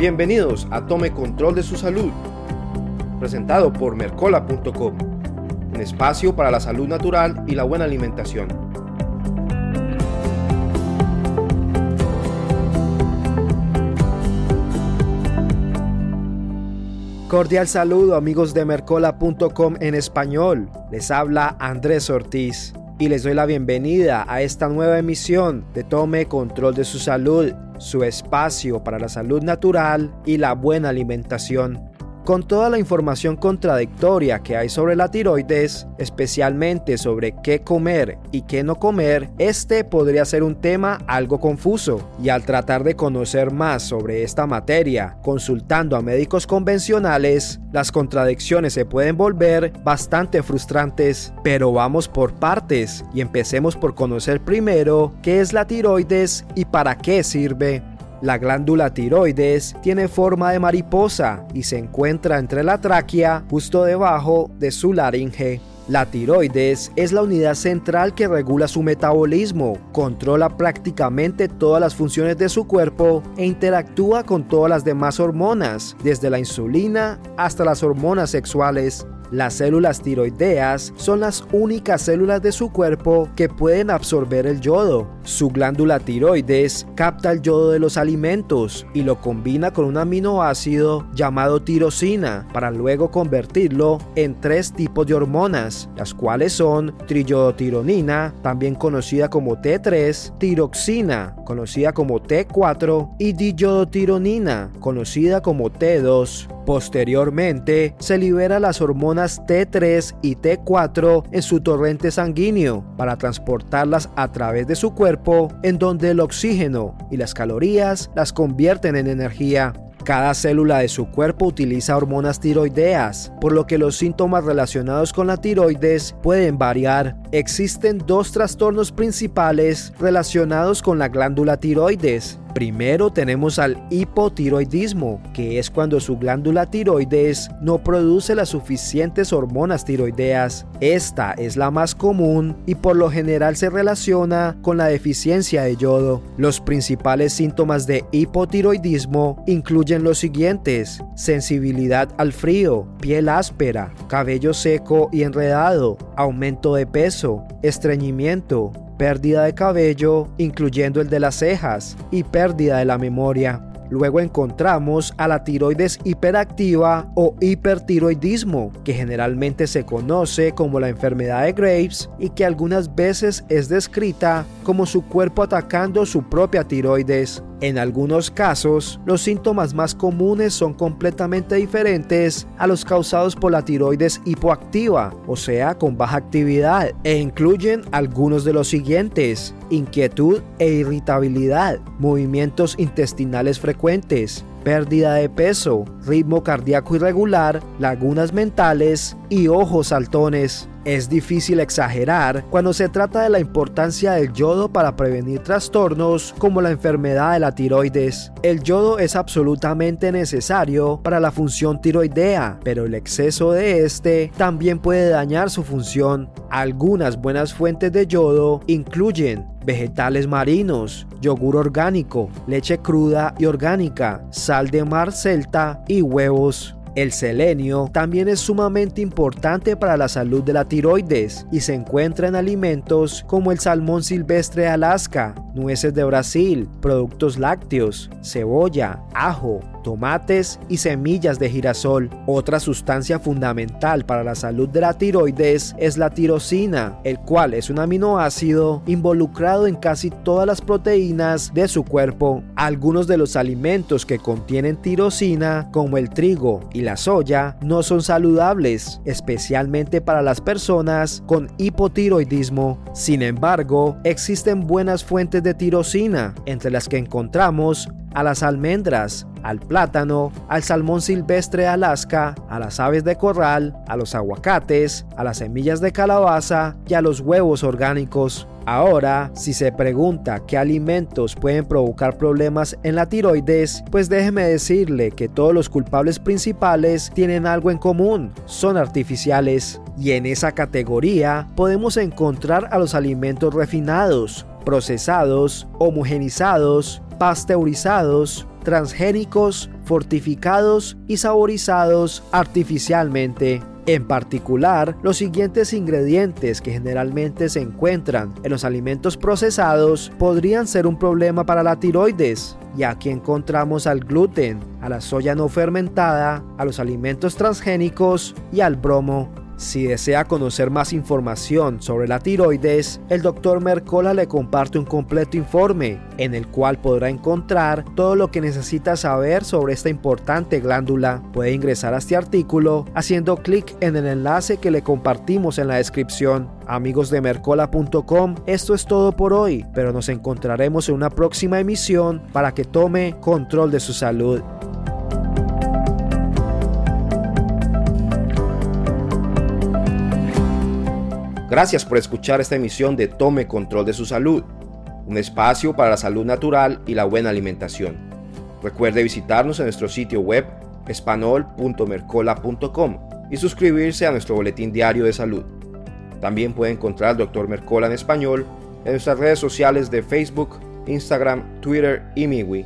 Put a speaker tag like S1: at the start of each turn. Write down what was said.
S1: Bienvenidos a Tome Control de su Salud, presentado por Mercola.com, un espacio para la salud natural y la buena alimentación.
S2: Cordial saludo amigos de Mercola.com en español. Les habla Andrés Ortiz y les doy la bienvenida a esta nueva emisión de Tome Control de su Salud, su espacio para la salud natural y la buena alimentación. Con toda la información contradictoria que hay sobre la tiroides, especialmente sobre qué comer y qué no comer, este podría ser un tema algo confuso. Y al tratar de conocer más sobre esta materia, consultando a médicos convencionales, las contradicciones se pueden volver bastante frustrantes. Pero vamos por partes y empecemos por conocer primero qué es la tiroides y para qué sirve. La glándula tiroides tiene forma de mariposa y se encuentra entre la tráquea justo debajo de su laringe. La tiroides es la unidad central que regula su metabolismo, controla prácticamente todas las funciones de su cuerpo e interactúa con todas las demás hormonas, desde la insulina hasta las hormonas sexuales. Las células tiroideas son las únicas células de su cuerpo que pueden absorber el yodo. Su glándula tiroides capta el yodo de los alimentos y lo combina con un aminoácido llamado tirosina para luego convertirlo en tres tipos de hormonas, las cuales son triyodotironina, también conocida como T3, tiroxina, conocida como T4 y diyodotironina, conocida como T2. Posteriormente, se libera las hormonas T3 y T4 en su torrente sanguíneo para transportarlas a través de su cuerpo en donde el oxígeno y las calorías las convierten en energía. Cada célula de su cuerpo utiliza hormonas tiroideas, por lo que los síntomas relacionados con la tiroides pueden variar. Existen dos trastornos principales relacionados con la glándula tiroides. Primero tenemos al hipotiroidismo, que es cuando su glándula tiroides no produce las suficientes hormonas tiroideas. Esta es la más común y por lo general se relaciona con la deficiencia de yodo. Los principales síntomas de hipotiroidismo incluyen los siguientes: sensibilidad al frío, piel áspera, cabello seco y enredado, aumento de peso, estreñimiento, pérdida de cabello, incluyendo el de las cejas, y pérdida de la memoria. Luego encontramos a la tiroides hiperactiva o hipertiroidismo, que generalmente se conoce como la enfermedad de Graves y que algunas veces es descrita como su cuerpo atacando su propia tiroides. En algunos casos, los síntomas más comunes son completamente diferentes a los causados por la tiroides hipoactiva, o sea, con baja actividad, e incluyen algunos de los siguientes: inquietud e irritabilidad, movimientos intestinales frecuentes, pérdida de peso, ritmo cardíaco irregular, lagunas mentales y ojos saltones. Es difícil exagerar cuando se trata de la importancia del yodo para prevenir trastornos como la enfermedad de la tiroides. El yodo es absolutamente necesario para la función tiroidea, pero el exceso de este también puede dañar su función. Algunas buenas fuentes de yodo incluyen vegetales marinos, yogur orgánico, leche cruda y orgánica, sal de mar celta y huevos. El selenio también es sumamente importante para la salud de la tiroides y se encuentra en alimentos como el salmón silvestre de Alaska, nueces de Brasil, productos lácteos, cebolla, ajo, tomates y semillas de girasol. Otra sustancia fundamental para la salud de la tiroides es la tirosina, el cual es un aminoácido involucrado en casi todas las proteínas de su cuerpo. Algunos de los alimentos que contienen tirosina, como el trigo y la soya, no son saludables, especialmente para las personas con hipotiroidismo. Sin embargo, existen buenas fuentes de tirosina, entre las que encontramos a las almendras, al plátano, al salmón silvestre de Alaska, a las aves de corral, a los aguacates, a las semillas de calabaza y a los huevos orgánicos. Ahora, si se pregunta qué alimentos pueden provocar problemas en la tiroides, pues déjeme decirle que todos los culpables principales tienen algo en común, son artificiales. Y en esa categoría podemos encontrar a los alimentos refinados, procesados, homogenizados, pasteurizados, transgénicos, fortificados y saborizados artificialmente. En particular, los siguientes ingredientes que generalmente se encuentran en los alimentos procesados podrían ser un problema para la tiroides, y aquí encontramos al gluten, a la soya no fermentada, a los alimentos transgénicos y al bromo. Si desea conocer más información sobre la tiroides, el Dr. Mercola le comparte un completo informe en el cual podrá encontrar todo lo que necesita saber sobre esta importante glándula. Puede ingresar a este artículo haciendo clic en el enlace que le compartimos en la descripción. Amigos de Mercola.com, esto es todo por hoy, pero nos encontraremos en una próxima emisión para que tome control de su salud.
S1: Gracias por escuchar esta emisión de Tome Control de su Salud, un espacio para la salud natural y la buena alimentación. Recuerde visitarnos en nuestro sitio web espanol.mercola.com y suscribirse a nuestro boletín diario de salud. También puede encontrar al Dr. Mercola en español en nuestras redes sociales de Facebook, Instagram, Twitter y MiWi